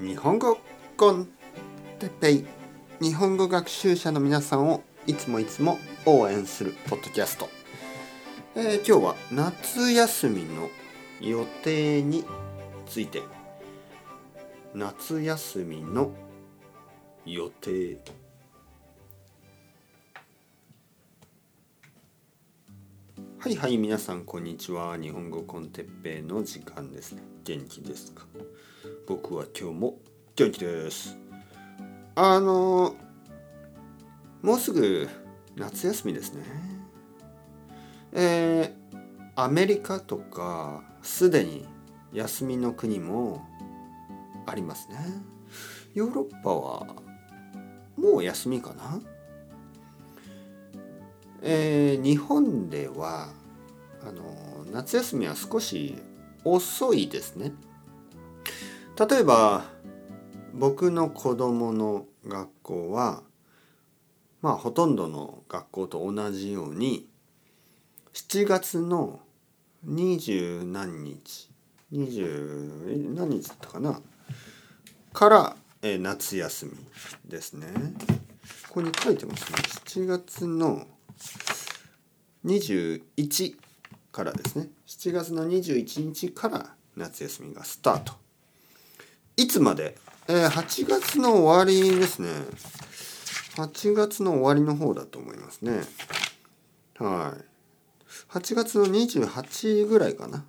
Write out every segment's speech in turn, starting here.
日本語コンテペイ日本語学習者の皆さんをいつもいつも応援するポッドキャスト、えー、今日は夏休みの予定について。夏休みの予定。はいはい皆さんこんにちは。日本語コンテッペイの時間です元気ですか？僕は今日も元気です。あのもうすぐ夏休みですね。えー、アメリカとかすでに休みの国もありますね。ヨーロッパはもう休みかな？えー、日本ではあの夏休みは少し遅いですね。例えば僕の子供の学校はまあほとんどの学校と同じように7月の二十何日二十何日だったかなから、え夏休みですね。ここに書いてますね。7月の21からですね。7月の21日から夏休みがスタート。いつまで、えー、8月の終わりですね。8月の終わりの方だと思いますね。はい。8月の28ぐらいかな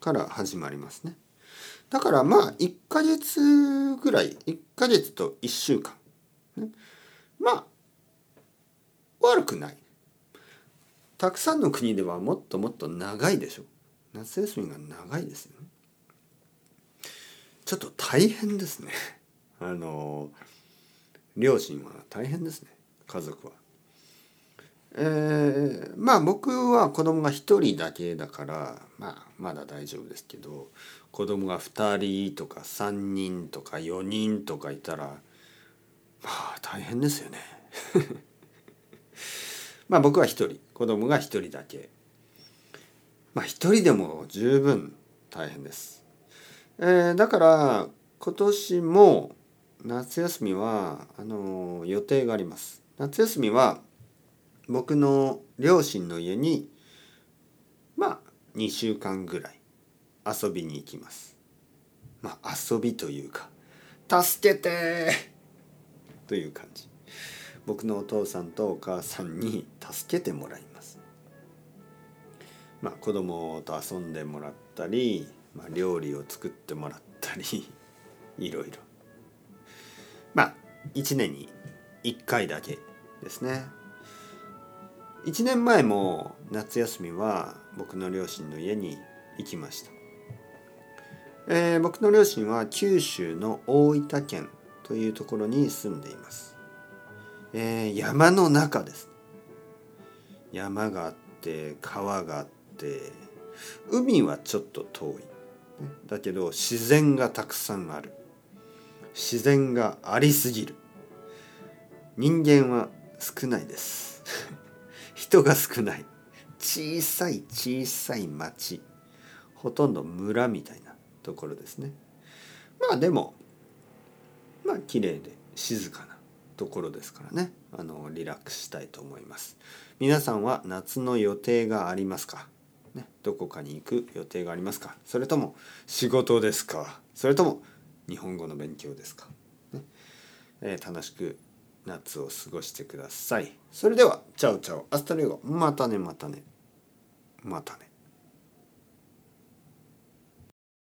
から始まりますね。だからまあ1ヶ月ぐらい1ヶ月と1週間、ね、まあ悪くない。たくさんの国ではもっともっと長いでしょ。夏休みが長いですよね。ちょっと大変ですね。あの両親は大変ですね。家族は。えー、まあ僕は子供が1人だけだからまあまだ大丈夫ですけど子供が2人とか3人とか4人とかいたらまあ大変ですよね。まあ僕は一人子供が一人だけ。まあ一人でも十分大変です、えー、だから今年も夏休みはあの予定があります。夏休みは僕の両親の家にまあ2週間ぐらい遊びに行きます。まあ遊びというか助けてという感じ。僕のお父さんとお母さんに助けてもらいます。まあ子供と遊んでもらったり、まあ、料理を作ってもらったり いろいろ。まあ1年に1回だけですね。1年前も夏休みは僕の両親の家に行きました。えー、僕の両親は九州の大分県というところに住んでいます。えー、山の中です。山があって川があって海はちょっと遠い。だけど自然がたくさんある。自然がありすぎる。人間は少ないです。人が少ない。小さい小さい町。ほとんど村みたいなところですね。まあでもまあ綺麗で静かなところですからね。あのリラックスしたいと思います。皆さんは夏の予定がありますか、ね、どこかに行く予定がありますか？それとも仕事ですか？それとも日本語の勉強ですか、ね。えー、楽しく夏を過ごしてください。それではチャオチャオ。 Hasta luego。またねまたね。またね。